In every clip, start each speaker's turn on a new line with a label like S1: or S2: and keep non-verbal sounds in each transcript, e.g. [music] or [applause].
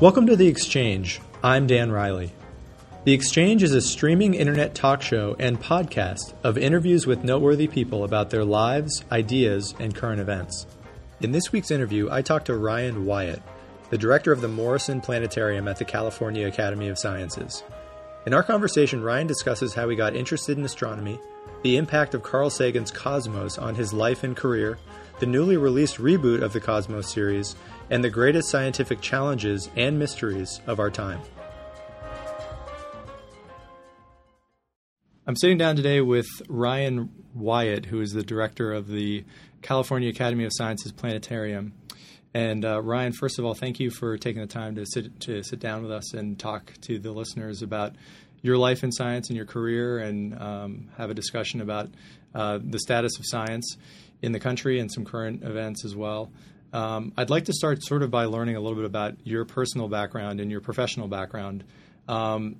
S1: Welcome to The Exchange. I'm Dan Riley. The Exchange is a streaming internet talk show and podcast of interviews with noteworthy people about their lives, ideas, and current events. In this week's interview, I talked to Ryan Wyatt, the director of the Morrison Planetarium at the California Academy of Sciences. In our conversation, Ryan discusses how he got interested in astronomy, the impact of Carl Sagan's Cosmos on his life and career, the newly released reboot of the Cosmos series, and the greatest scientific challenges and mysteries of our time. I'm sitting down today with Ryan Wyatt, who is the director of the California Academy of Sciences Planetarium. And uh, Ryan, first of all, thank you for taking the time to sit to sit down with us and talk to the listeners about your life in science and your career, and um, have a discussion about uh, the status of science in the country and some current events as well. Um, I'd like to start sort of by learning a little bit about your personal background and your professional background. Um,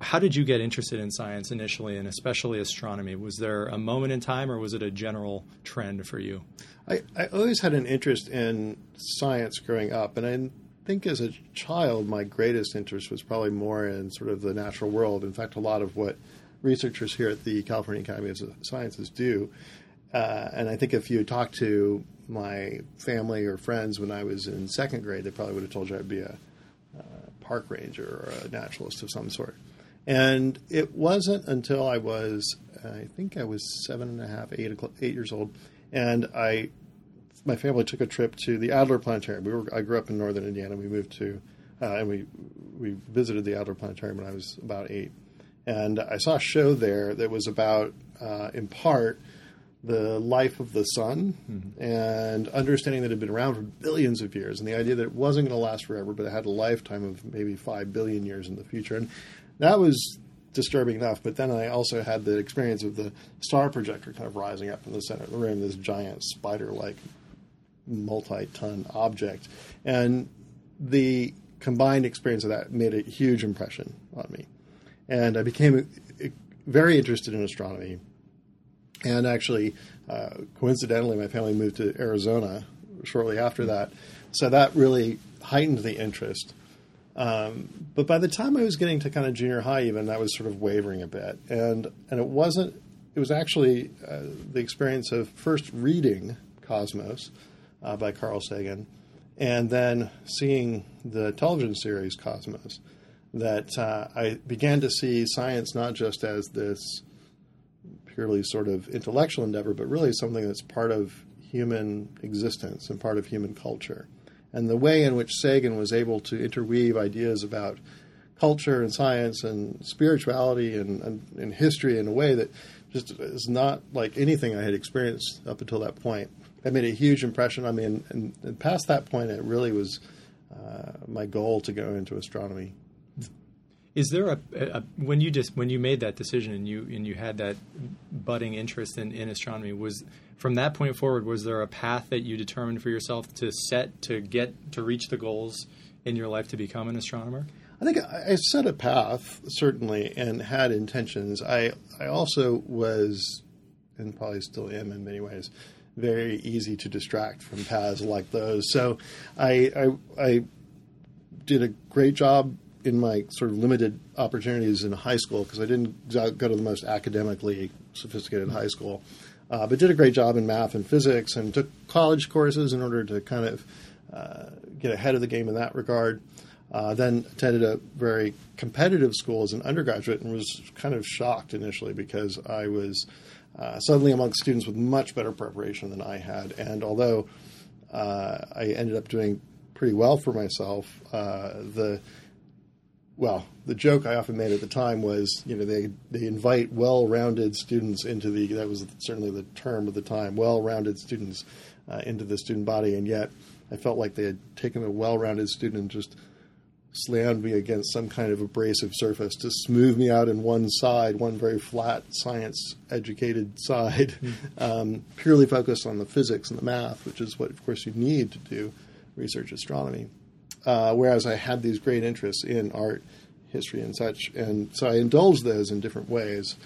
S1: how did you get interested in science initially, and especially astronomy? Was there a moment in time, or was it a general trend for you?
S2: I, I always had an interest in science growing up, and I think as a child, my greatest interest was probably more in sort of the natural world. In fact, a lot of what researchers here at the California Academy of Sciences do. Uh, and I think if you talked to my family or friends when I was in second grade, they probably would have told you I'd be a, a park ranger or a naturalist of some sort. And it wasn't until I was, I think I was seven and a half, eight, eight years old, and I, my family took a trip to the Adler Planetarium. We were, I grew up in northern Indiana. We moved to, uh, and we we visited the Adler Planetarium when I was about eight, and I saw a show there that was about, uh, in part, the life of the sun mm-hmm. and understanding that it had been around for billions of years and the idea that it wasn't going to last forever, but it had a lifetime of maybe five billion years in the future. And that was disturbing enough. But then I also had the experience of the star projector kind of rising up in the center of the room, this giant spider like multi ton object. And the combined experience of that made a huge impression on me. And I became very interested in astronomy and actually, uh, coincidentally, my family moved to Arizona shortly after that. So that really heightened the interest. Um, but by the time I was getting to kind of junior high, even I was sort of wavering a bit, and and it wasn't. It was actually uh, the experience of first reading Cosmos uh, by Carl Sagan, and then seeing the television series Cosmos that uh, I began to see science not just as this purely sort of intellectual endeavor, but really something that's part of human existence and part of human culture. And the way in which Sagan was able to interweave ideas about culture and science and spirituality and, and, and history in a way that just is not like anything I had experienced up until that point. That made a huge impression on me, and, and, and past that point, it really was uh, my goal to go into astronomy.
S1: Is there a, a, when you just when you made that decision and you and you had that budding interest in, in astronomy was from that point forward was there a path that you determined for yourself to set to get to reach the goals in your life to become an astronomer?
S2: I think I set a path certainly and had intentions. I I also was and probably still am in many ways very easy to distract from paths like those. So I I, I did a great job in my sort of limited opportunities in high school because I didn't go to the most academically sophisticated high school, uh, but did a great job in math and physics and took college courses in order to kind of uh, get ahead of the game in that regard. Uh, then attended a very competitive school as an undergraduate and was kind of shocked initially because I was uh, suddenly amongst students with much better preparation than I had. And although uh, I ended up doing pretty well for myself, uh, the well, the joke I often made at the time was, you know, they they invite well-rounded students into the that was certainly the term of the time, well-rounded students uh, into the student body, and yet I felt like they had taken a well-rounded student and just slammed me against some kind of abrasive surface to smooth me out in one side, one very flat, science-educated side, mm-hmm. [laughs] um, purely focused on the physics and the math, which is what, of course, you need to do research astronomy. Uh, whereas I had these great interests in art, history, and such. And so I indulged those in different ways.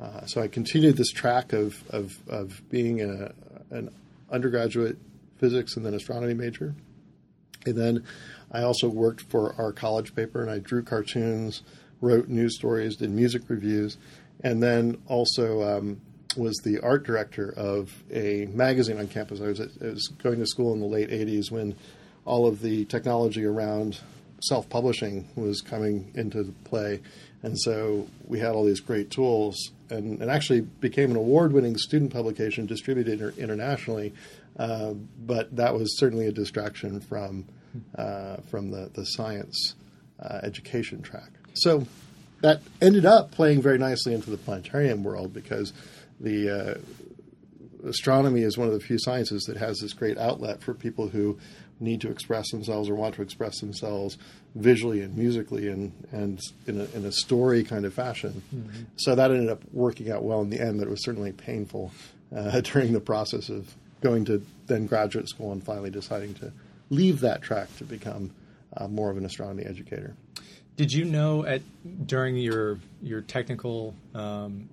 S2: Uh, so I continued this track of, of, of being a, an undergraduate physics and then astronomy major. And then I also worked for our college paper, and I drew cartoons, wrote news stories, did music reviews, and then also um, was the art director of a magazine on campus. I was, I was going to school in the late 80s when all of the technology around self publishing was coming into play. And so we had all these great tools and, and actually became an award winning student publication distributed inter- internationally. Uh, but that was certainly a distraction from, uh, from the, the science uh, education track. So that ended up playing very nicely into the planetarium world because the uh, astronomy is one of the few sciences that has this great outlet for people who need to express themselves or want to express themselves visually and musically and, and in, a, in a story kind of fashion. Mm-hmm. So that ended up working out well in the end, but it was certainly painful uh, [laughs] during the process of going to then graduate school and finally deciding to leave that track to become uh, more of an astronomy educator.
S1: Did you know at during your your technical um,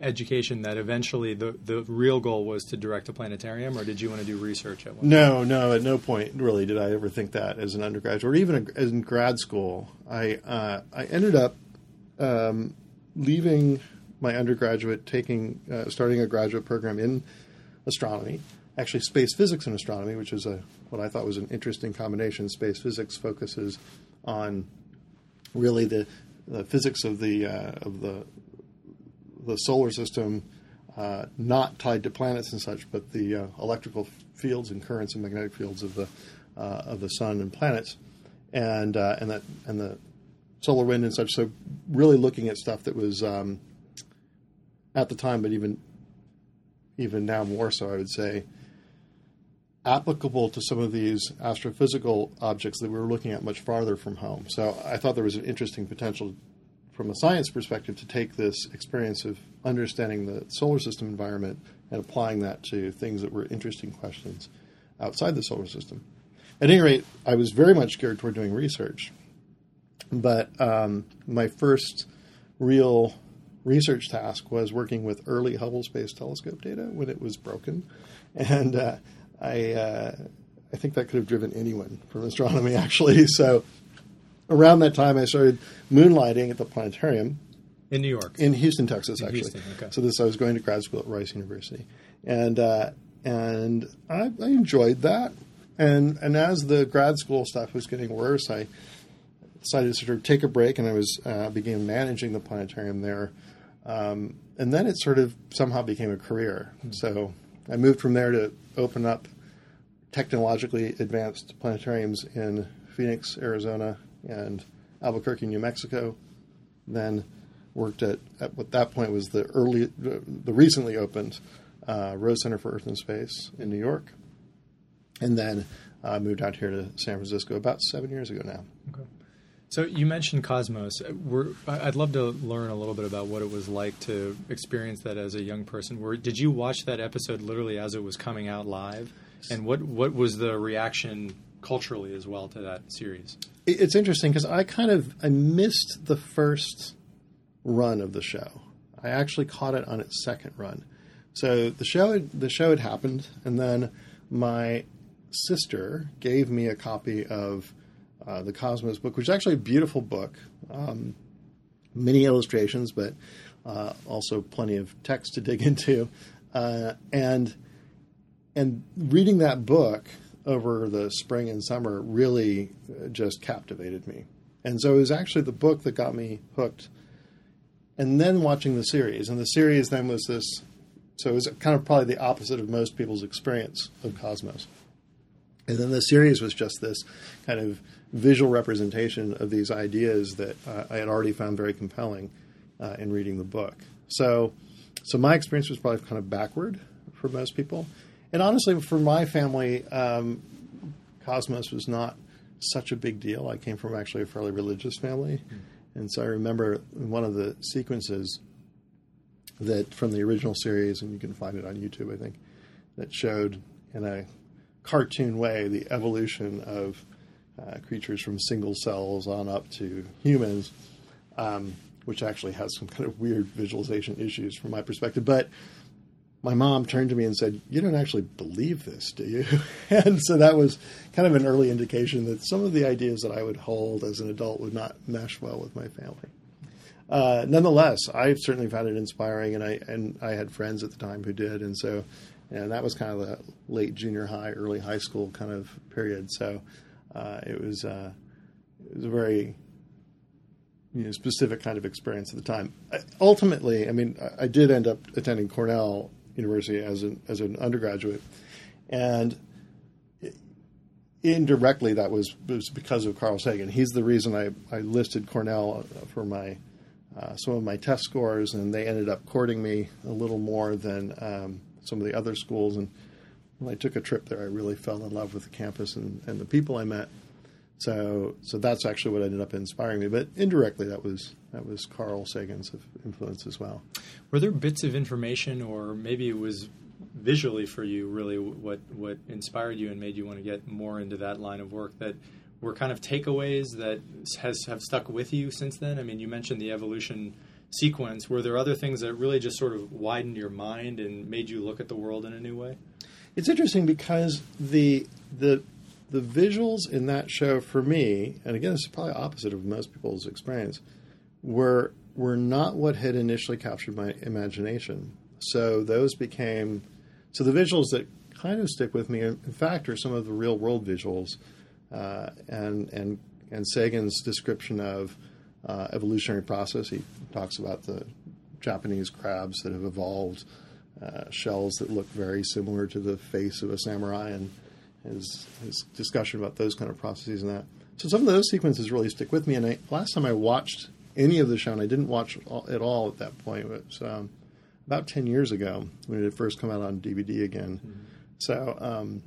S1: education that eventually the, the real goal was to direct a planetarium, or did you want to do research at one?
S2: No, point? no. At no point really did I ever think that as an undergraduate or even in grad school. I uh, I ended up um, leaving my undergraduate, taking uh, starting a graduate program in astronomy, actually space physics and astronomy, which is a what I thought was an interesting combination. Space physics focuses on really the, the physics of the uh, of the the solar system, uh, not tied to planets and such, but the uh, electrical fields and currents and magnetic fields of the uh, of the sun and planets, and uh, and that and the solar wind and such. So really looking at stuff that was um, at the time, but even even now more so, I would say applicable to some of these astrophysical objects that we were looking at much farther from home. So I thought there was an interesting potential from a science perspective to take this experience of understanding the solar system environment and applying that to things that were interesting questions outside the solar system. At any rate, I was very much geared toward doing research. But um, my first real research task was working with early Hubble Space Telescope data when it was broken. And uh, I, uh, I think that could have driven anyone from astronomy, [laughs] actually. So around that time, I started moonlighting at the planetarium
S1: in New York,
S2: in Houston, Texas,
S1: in
S2: actually.
S1: Houston, okay.
S2: So this, I was going to grad school at Rice University, and uh, and I, I, enjoyed that. And and as the grad school stuff was getting worse, I decided to sort of take a break, and I was uh, began managing the planetarium there. Um, and then it sort of somehow became a career. Mm-hmm. So I moved from there to open up technologically advanced planetariums in Phoenix, Arizona, and Albuquerque, New Mexico. Then worked at, at what that point was the early, the recently opened uh, Rose Center for Earth and Space in New York, and then uh, moved out here to San Francisco about seven years ago now.
S1: Okay. So you mentioned Cosmos. We're, I'd love to learn a little bit about what it was like to experience that as a young person. Were, did you watch that episode literally as it was coming out live? And what what was the reaction culturally as well to that series?
S2: It's interesting because I kind of I missed the first run of the show. I actually caught it on its second run. So the show the show had happened, and then my sister gave me a copy of uh, the Cosmos book, which is actually a beautiful book. Um, many illustrations, but uh, also plenty of text to dig [laughs] into. Uh, and and reading that book over the spring and summer really uh, just captivated me. And so it was actually the book that got me hooked. And then watching the series. And the series then was this so it was kind of probably the opposite of most people's experience of Cosmos. And then the series was just this kind of visual representation of these ideas that uh, I had already found very compelling uh, in reading the book. So, so my experience was probably kind of backward for most people. And honestly, for my family, um, Cosmos was not such a big deal. I came from actually a fairly religious family. Mm. And so I remember one of the sequences that from the original series, and you can find it on YouTube, I think, that showed in a cartoon way the evolution of uh, creatures from single cells on up to humans, um, which actually has some kind of weird visualization issues from my perspective. But my mom turned to me and said, "You don't actually believe this, do you?" [laughs] and so that was kind of an early indication that some of the ideas that I would hold as an adult would not mesh well with my family. Uh, nonetheless, I certainly found it inspiring, and I and I had friends at the time who did, and so and that was kind of the late junior high, early high school kind of period. So uh, it was uh, it was a very you know, specific kind of experience at the time. I, ultimately, I mean, I, I did end up attending Cornell University as an as an undergraduate, and indirectly that was was because of Carl Sagan. He's the reason I, I listed Cornell for my uh, some of my test scores, and they ended up courting me a little more than um, some of the other schools. And when I took a trip there, I really fell in love with the campus and, and the people I met. So, so that's actually what ended up inspiring me. But indirectly, that was that was Carl Sagan's influence as well.
S1: Were there bits of information, or maybe it was visually for you, really what what inspired you and made you want to get more into that line of work that were kind of takeaways that has have stuck with you since then? I mean, you mentioned the evolution sequence. Were there other things that really just sort of widened your mind and made you look at the world in a new way?
S2: It's interesting because the the the visuals in that show for me, and again, this is probably opposite of most people's experience, were were not what had initially captured my imagination. So those became so the visuals that kind of stick with me. In fact, are some of the real world visuals, uh, and and and Sagan's description of uh, evolutionary process. He talks about the Japanese crabs that have evolved uh, shells that look very similar to the face of a samurai, and his, his discussion about those kind of processes and that. So some of those sequences really stick with me. And I, last time I watched any of the show, and I didn't watch it at all at that point, it was um, about 10 years ago when it had first come out on DVD again. Mm-hmm. So, um,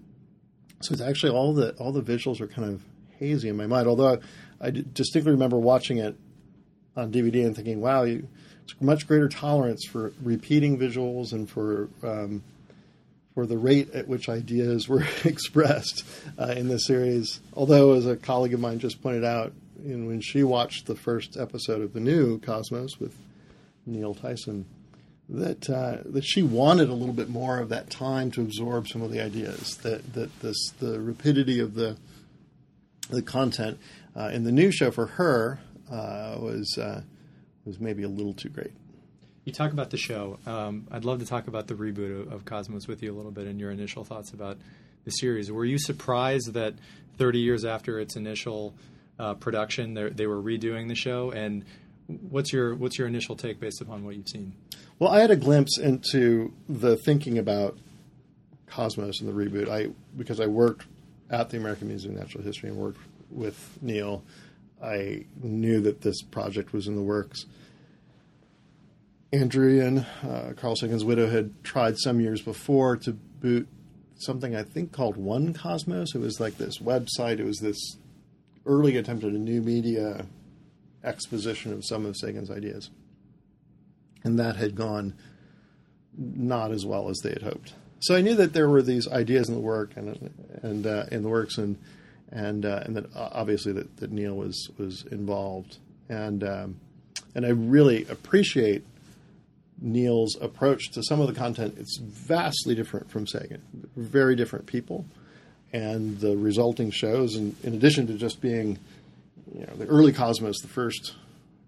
S2: so it's actually all the all the visuals are kind of hazy in my mind. Although I, I distinctly remember watching it on DVD and thinking, "Wow, you, it's much greater tolerance for repeating visuals and for um, for the rate at which ideas were [laughs] expressed uh, in the series. Although, as a colleague of mine just pointed out, when she watched the first episode of the new Cosmos with Neil Tyson, that uh, that she wanted a little bit more of that time to absorb some of the ideas. That that this the rapidity of the the content uh, in the new show for her uh, was uh, was maybe a little too great.
S1: You talk about the show. Um, I'd love to talk about the reboot of, of, Cosmos with you a little bit and your initial thoughts about the series. Were you surprised that 30 years after its initial uh, production, they were redoing the show? And what's your what's your initial take based upon what you've seen?
S2: Well, I had a glimpse into the thinking about Cosmos and the reboot. I because I worked at the American Museum of Natural History and worked with Neil. I knew that this project was in the works. Ann Druyan, uh, Carl Sagan's widow, had tried some years before to boot something I think called One Cosmos. It was like this website. It was this early attempt at a new media exposition of some of Sagan's ideas, and that had gone not as well as they had hoped. So I knew that there were these ideas in the work and and uh, in the works, and and uh, and that obviously that, that Neil was was involved, and um, and I really appreciate Neil's approach to some of the content, it's vastly different from Sagan. Very different people. And the resulting shows, and in addition to just being, you know, the early Cosmos, the first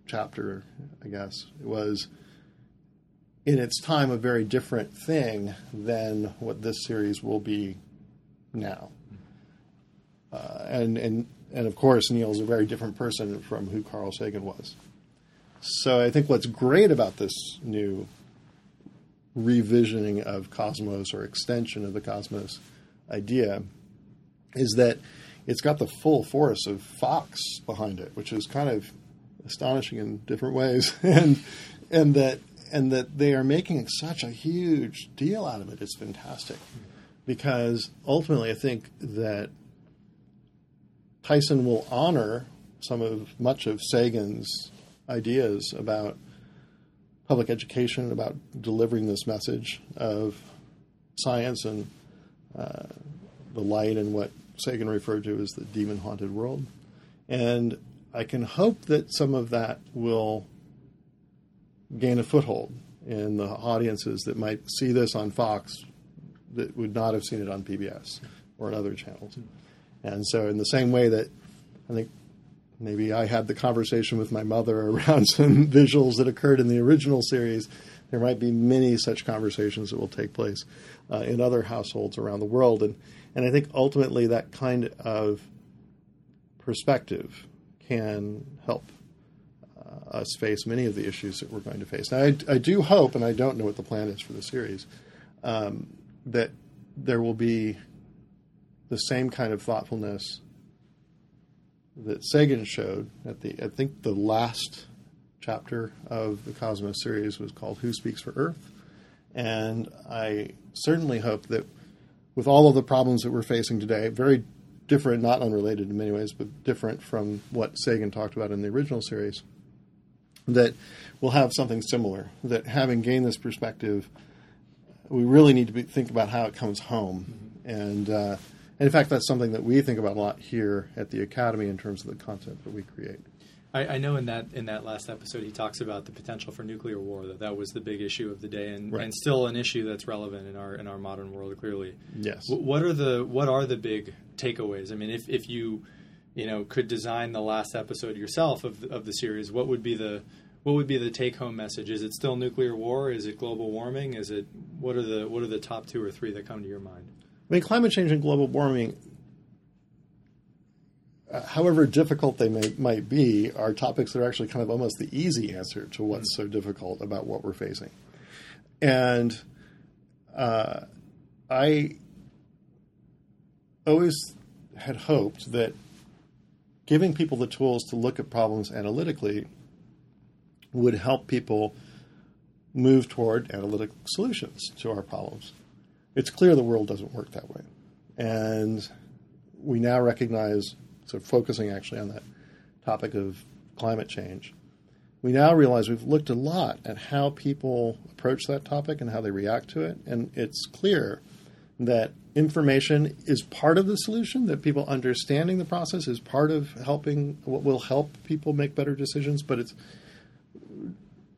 S2: chapter, I guess, was in its time a very different thing than what this series will be now. Uh, and, and, and of course, Neil's a very different person from who Carl Sagan was. So I think what's great about this new revisioning of Cosmos or extension of the Cosmos idea is that it's got the full force of Fox behind it, which is kind of astonishing in different ways, [laughs] and and that and that they are making such a huge deal out of it. It's fantastic because ultimately, I think that Tyson will honor some of much of Sagan's ideas about public education, about delivering this message of science and uh, the light and what Sagan referred to as the demon haunted world. And I can hope that some of that will gain a foothold in the audiences that might see this on Fox that would not have seen it on PBS or on other channels. And so, in the same way that I think maybe I had the conversation with my mother [laughs] around some visuals that occurred in the original series, there might be many such conversations that will take place uh, in other households around the world. And, and I think ultimately that kind of perspective can help uh, us face many of the issues that we're going to face. Now, I, I, do hope, and I don't know what the plan is for the series, um, that there will be the same kind of thoughtfulness that Sagan showed at the, I think the last chapter of the Cosmos series was called Who Speaks for Earth? And I certainly hope that with all of the problems that we're facing today, very different, not unrelated in many ways, but different from what Sagan talked about in the original series, that we'll have something similar. That having gained this perspective, we really need to be, think about how it comes home. Mm-hmm. And, uh, and in fact, that's something that we think about a lot here at the Academy in terms of the content that we create.
S1: I, I, know in that in that last episode he talks about the potential for nuclear war. That that was the big issue of the day, and, right. and still an issue that's relevant in our in our modern world. Clearly,
S2: yes.
S1: W- what are the what are the big takeaways? I mean, if if you you know could design the last episode yourself of the, of the series, what would be the what would be the take home message? Is it still nuclear war? Is it global warming? Is it what are the what are the top two or three that come to your mind?
S2: I mean, climate change and global warming uh, however difficult they may, might be, are topics that are actually kind of almost the easy answer to what's so difficult about what we're facing. And uh, I always had hoped that giving people the tools to look at problems analytically would help people move toward analytic solutions to our problems. It's clear the world doesn't work that way. And we now recognize so focusing actually on that topic of climate change, we now realize we've looked a lot at how people approach that topic and how they react to it, and it's clear that information is part of the solution, that people understanding the process is part of helping what will help people make better decisions, but it's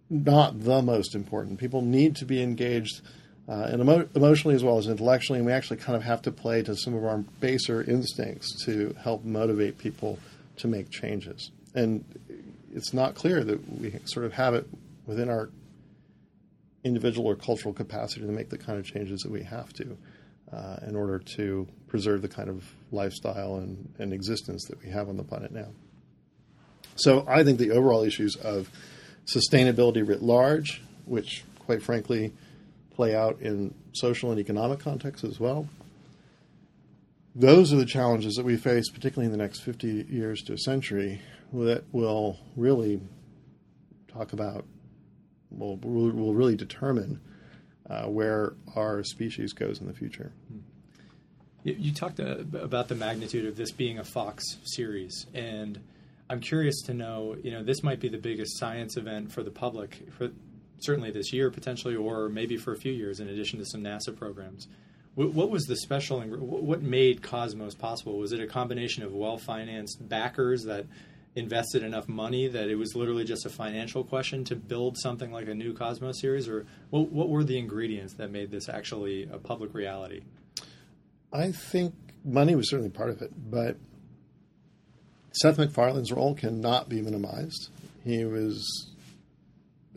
S2: not the most important. People need to be engaged uh, and emo- emotionally as well as intellectually. And we actually kind of have to play to some of our baser instincts to help motivate people to make changes. And it's not clear that we sort of have it within our individual or cultural capacity to make the kind of changes that we have to uh, in order to preserve the kind of lifestyle and, and existence that we have on the planet now. So I think the overall issues of sustainability writ large, which quite frankly play out in social and economic contexts as well. Those are the challenges that we face, particularly in the next 50 years to a century, that will really talk about, will, will really determine uh, where our species goes in the future.
S1: You talked uh, about the magnitude of this being a Fox series, and I'm curious to know, you know, this might be the biggest science event for the public for certainly this year potentially, or maybe for a few years, in addition to some NASA programs. What was the special? What made Cosmos possible? Was it a combination of well-financed backers that invested enough money that it was literally just a financial question to build something like a new Cosmos series, or what, what were the ingredients that made this actually a public reality?
S2: I think money was certainly part of it, but Seth MacFarlane's role cannot be minimized. He was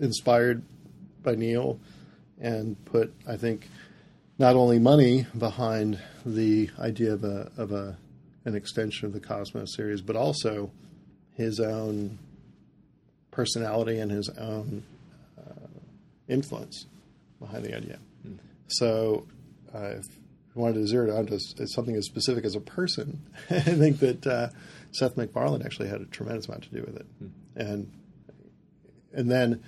S2: inspired by Neil and put, I think, not only money behind the idea of a of a an extension of the Cosmos series, but also his own personality and his own uh, influence behind the idea. Mm. So, uh, if you wanted to zero down to something as specific as a person, [laughs] I think that uh, Seth MacFarlane actually had a tremendous amount to do with it, mm. and and then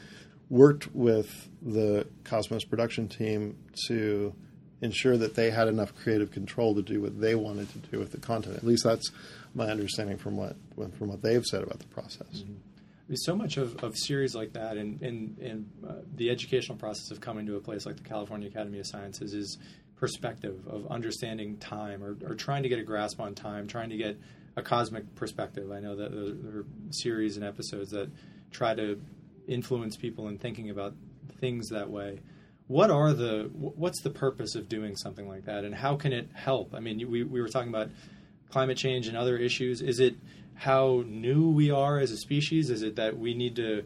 S2: worked with the Cosmos production team to ensure that they had enough creative control to do what they wanted to do with the content. At least that's my understanding from what from what they've said about the process. Mm-hmm.
S1: so much of, of series like that and, and, and uh, the educational process of coming to a place like the California Academy of Sciences is perspective of understanding time or, or trying to get a grasp on time, trying to get a cosmic perspective. I know that there are series and episodes that try to influence people in thinking about things that way. What are the what's the purpose of doing something like that, and how can it help? I mean, we we were talking about climate change and other issues. Is it how new we are as a species? Is it that we need to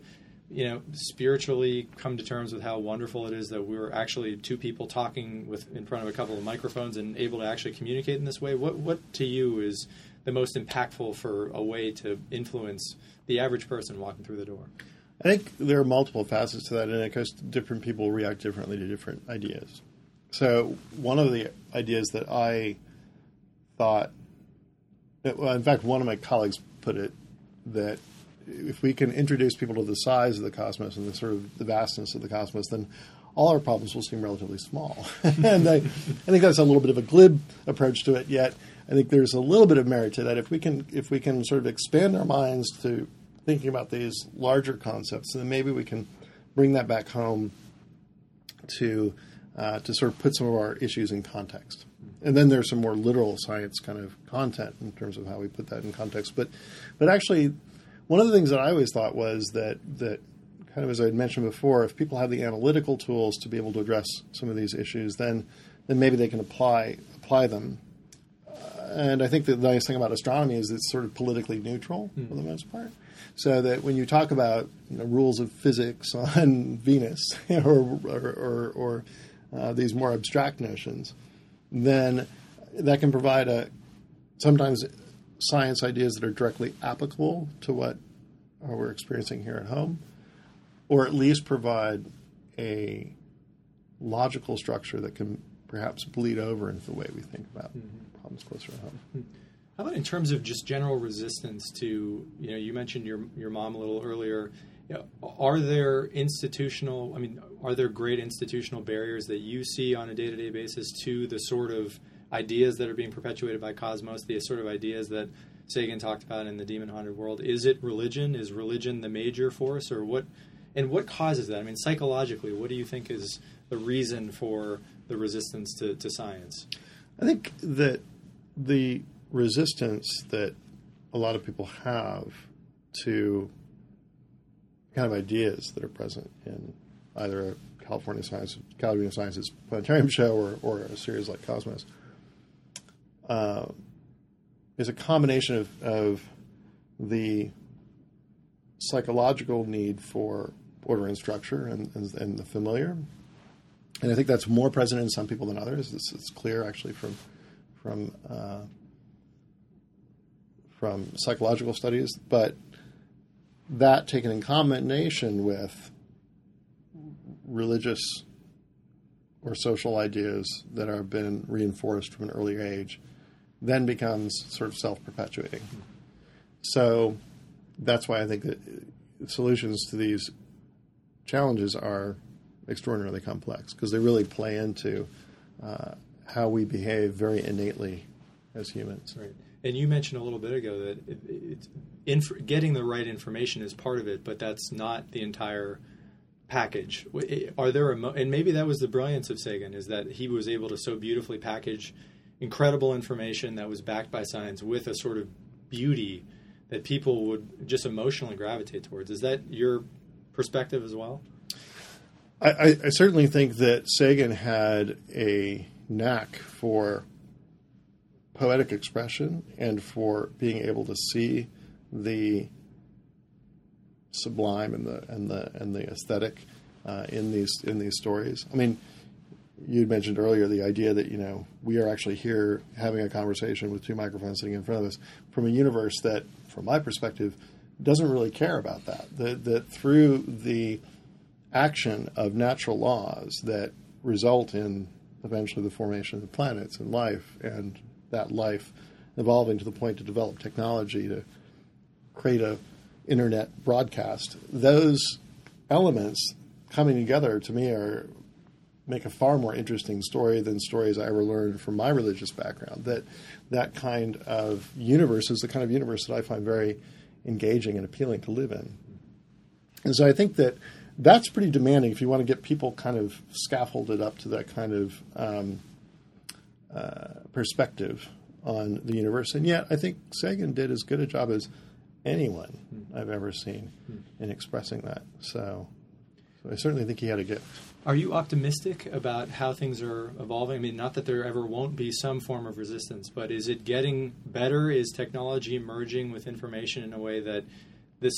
S1: you know, spiritually come to terms with how wonderful it is that we're actually two people talking with in front of a couple of microphones and able to actually communicate in this way. What what to you is the most impactful for a way to influence the average person walking through the door?
S2: I think there are multiple facets to that, and of course, different people react differently to different ideas. So, one of the ideas that I thought, well, in fact, one of my colleagues put it that if we can introduce people to the size of the cosmos and the sort of the vastness of the cosmos, then all our problems will seem relatively small. [laughs] and I, I, think that's a little bit of a glib approach to it. Yet I think there's a little bit of merit to that. If we can, if we can sort of expand our minds to thinking about these larger concepts, then maybe we can bring that back home to uh, to sort of put some of our issues in context. And then there's some more literal science kind of content in terms of how we put that in context. But but actually, one of the things that I always thought was that that kind of as I had mentioned before, if people have the analytical tools to be able to address some of these issues, then then maybe they can apply apply them. Uh, and I think the nice thing about astronomy is it's sort of politically neutral mm. for the most part. So that when you talk about you know, rules of physics [laughs] on Venus [laughs] or or, or, or uh, these more abstract notions, then that can provide a sometimes science ideas that are directly applicable to what we're experiencing here at home, or at least provide a logical structure that can perhaps bleed over into the way we think about mm-hmm. problems closer to home.
S1: Hmm. How about in terms of just general resistance to, you know, you mentioned your your mom a little earlier. You know, are there institutional, I mean, are there great institutional barriers that you see on a day to day basis to the sort of ideas that are being perpetuated by Cosmos, the sort of ideas that Sagan talked about in the demon haunted world. Is it religion? Is religion the major force, or what? And what causes that? I mean, psychologically, what do you think is the reason for the resistance to, to science?
S2: I think that the resistance that a lot of people have to kind of ideas that are present in either a California Science, California Sciences Planetarium show or, or a series like Cosmos uh, is a combination of, of the psychological need for order and structure and, and, and, the familiar. And I think that's more present in some people than others. It's, it's clear actually from from uh, from psychological studies, but that taken in combination with religious or social ideas that have been reinforced from an early age then becomes sort of self perpetuating. So that's why I think that solutions to these challenges are extraordinarily complex because they really play into uh, how we behave very innately as humans.
S1: Right. And you mentioned a little bit ago that it, inf- getting the right information is part of it, but that's not the entire package. Are there and maybe that was the brilliance of Sagan is that he was able to so beautifully package incredible information that was backed by science with a sort of beauty that people would just emotionally gravitate towards. Is that your perspective as well?
S2: I, I certainly think that Sagan had a knack for poetic expression and for being able to see the sublime and the and the and the aesthetic uh, in these in these stories. I mean, you mentioned earlier the idea that you know we are actually here having a conversation with two microphones sitting in front of us from a universe that, from my perspective, doesn't really care about that. That, that through the action of natural laws that result in eventually the formation of planets and life, and that life evolving to the point to develop technology to create a internet broadcast, those elements coming together to me are make a far more interesting story than stories I ever learned from my religious background. That that kind of universe is the kind of universe that I find very engaging and appealing to live in. And so I think that that's pretty demanding if you want to get people kind of scaffolded up to that kind of um, uh, perspective on the universe. And yet, I think Sagan did as good a job as anyone I've ever seen in expressing that. So So I certainly think he had a gift.
S1: Are you optimistic about how things are evolving? I mean, not that there ever won't be some form of resistance, but is it getting better? Is technology merging with information in a way that this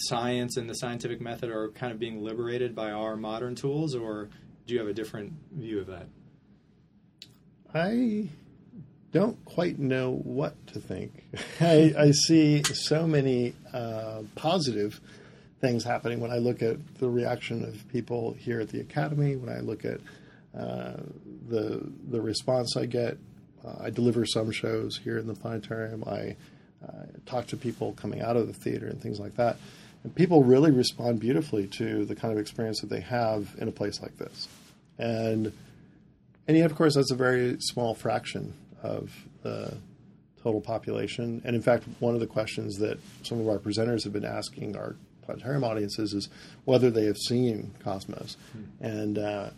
S1: science and the scientific method are kind of being liberated by our modern tools, or do you have a different view of that?
S2: I don't quite know what to think. [laughs] I, I see so many uh, positive things happening when I look at the reaction of people here at the academy. When I look at uh, the the response I get, uh, I deliver some shows here in the planetarium. I uh, talk to people coming out of the theater and things like that. And people really respond beautifully to the kind of experience that they have in a place like this. And and yet, of course, that's a very small fraction of the total population. And in fact, one of the questions that some of our presenters have been asking our planetarium audiences is whether they have seen Cosmos. Hmm. And uh,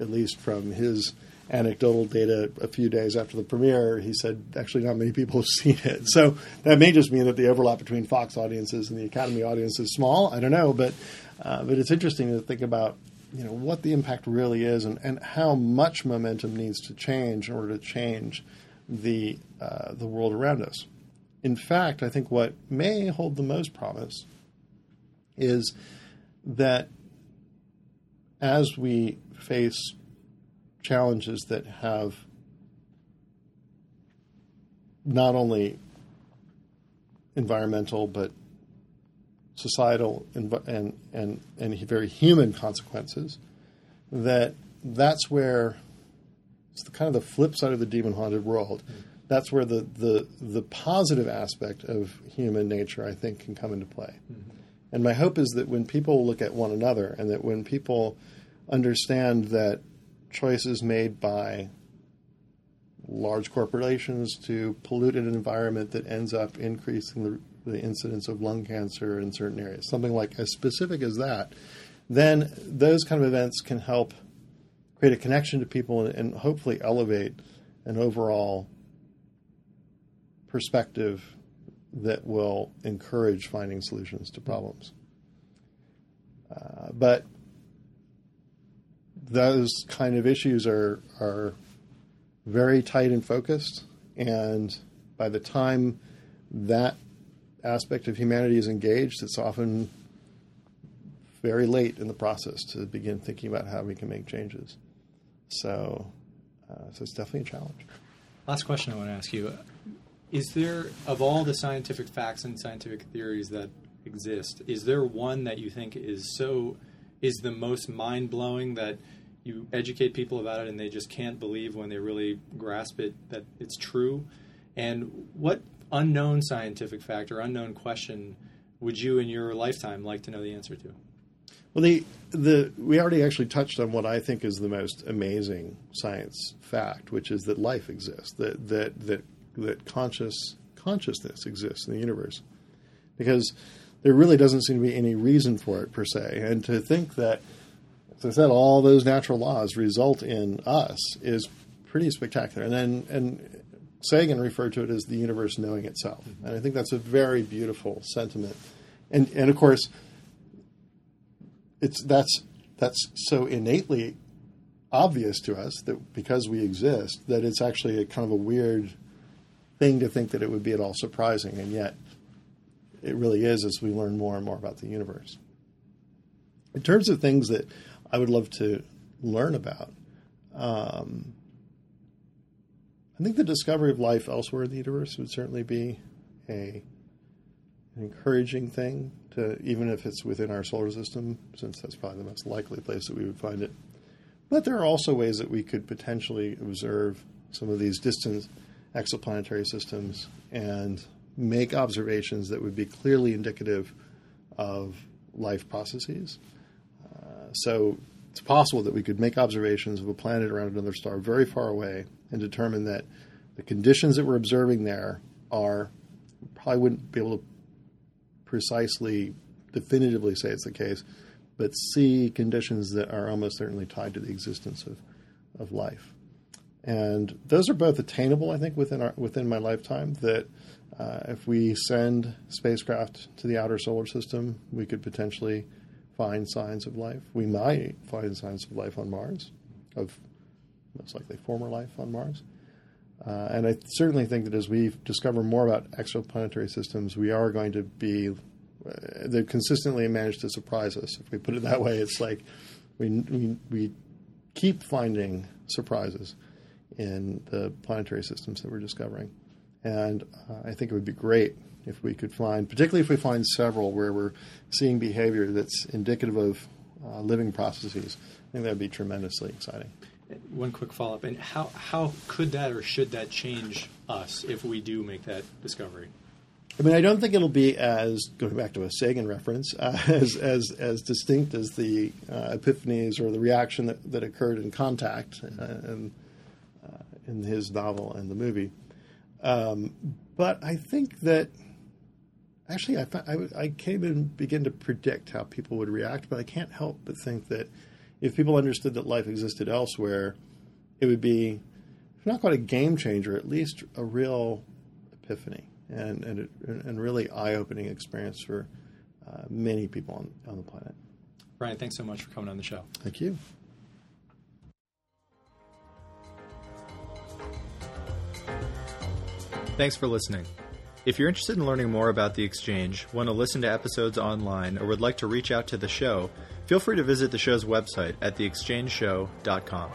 S2: at least from his anecdotal data a few days after the premiere, he said actually not many people have [laughs] seen it. So that may just mean that the overlap between Fox audiences and the Academy audience is small. I don't know, but uh, but it's interesting to think about you know what the impact really is and, and how much momentum needs to change in order to change the uh, the world around us. In fact, I think what may hold the most promise is that as we face challenges that have not only environmental but societal and and and, and very human consequences that that's where it's the kind of the flip side of the demon haunted world mm-hmm. that's where the, the the positive aspect of human nature I think can come into play mm-hmm. and my hope is that when people look at one another and that when people understand that choices made by large corporations to pollute an environment that ends up increasing the the incidence of lung cancer in certain areas, something like as specific as that, then those kind of events can help create a connection to people and, and hopefully elevate an overall perspective that will encourage finding solutions to problems. Uh, but those kind of issues are are very tight and focused, and by the time that aspect of humanity is engaged, it's often very late in the process to begin thinking about how we can make changes. So, uh, so it's definitely a challenge.
S1: Last question I want to ask you: Is there, of all the scientific facts and scientific theories that exist, is there one that you think is so is the most mind blowing that you educate people about it and they just can't believe when they really grasp it that it's true? And what unknown scientific fact or unknown question would you in your lifetime like to know the answer to?
S2: Well, the the we already actually touched on what I think is the most amazing science fact, which is that life exists, that that that that conscious consciousness exists in the universe, because there really doesn't seem to be any reason for it per se, and to think that, as I said, all those natural laws result in us is pretty spectacular. And then and Sagan referred to it as the universe knowing itself, and I think that's a very beautiful sentiment. And and of course, it's that's that's so innately obvious to us that because we exist, that it's actually a kind of a weird thing to think that it would be at all surprising, and yet it really is as we learn more and more about the universe. In terms of things that I would love to learn about. Um, I think the discovery of life elsewhere in the universe would certainly be a an encouraging thing to even if it's within our solar system, since that's probably the most likely place that we would find it. But there are also ways that we could potentially observe some of these distant exoplanetary systems and make observations that would be clearly indicative of life processes. Uh, so it's possible that we could make observations of a planet around another star very far away and determine that the conditions that we're observing there are probably wouldn't be able to precisely, definitively say it's the case, but see conditions that are almost certainly tied to the existence of, of life. And those are both attainable, I think, within our within my lifetime. That uh, if we send spacecraft to the outer solar system, we could potentially find signs of life. We might find signs of life on Mars, of most likely former life on Mars. Uh, and I certainly think that as we discover more about exoplanetary systems, we are going to be. Uh, they've consistently managed to surprise us. If we put it that way, it's like we, we, we keep finding surprises in the planetary systems that we're discovering. And uh, I think it would be great if we could find, particularly if we find several where we're seeing behavior that's indicative of uh, living processes. I think that would be tremendously exciting.
S1: One quick follow up, and how how could that or should that change us if we do make that discovery?
S2: I mean, I don't think it'll be as going back to a Sagan reference uh, [laughs] as, as as distinct as the uh, epiphanies or the reaction that, that occurred in Contact uh, in, uh, in his novel and the movie. Um, but I think that actually, I, I, I can't even begin to predict how people would react. But I can't help but think that if people understood that life existed elsewhere, it would be if not quite a game changer, at least a real epiphany and and, and really eye opening experience for uh, many people on, on the planet.
S1: Ryan, thanks so much for coming on the show.
S2: Thank you.
S1: Thanks for listening. If you're interested in learning more about the exchange, want to listen to episodes online, or would like to reach out to the show, feel free to visit the show's website at theexchangeshow.com.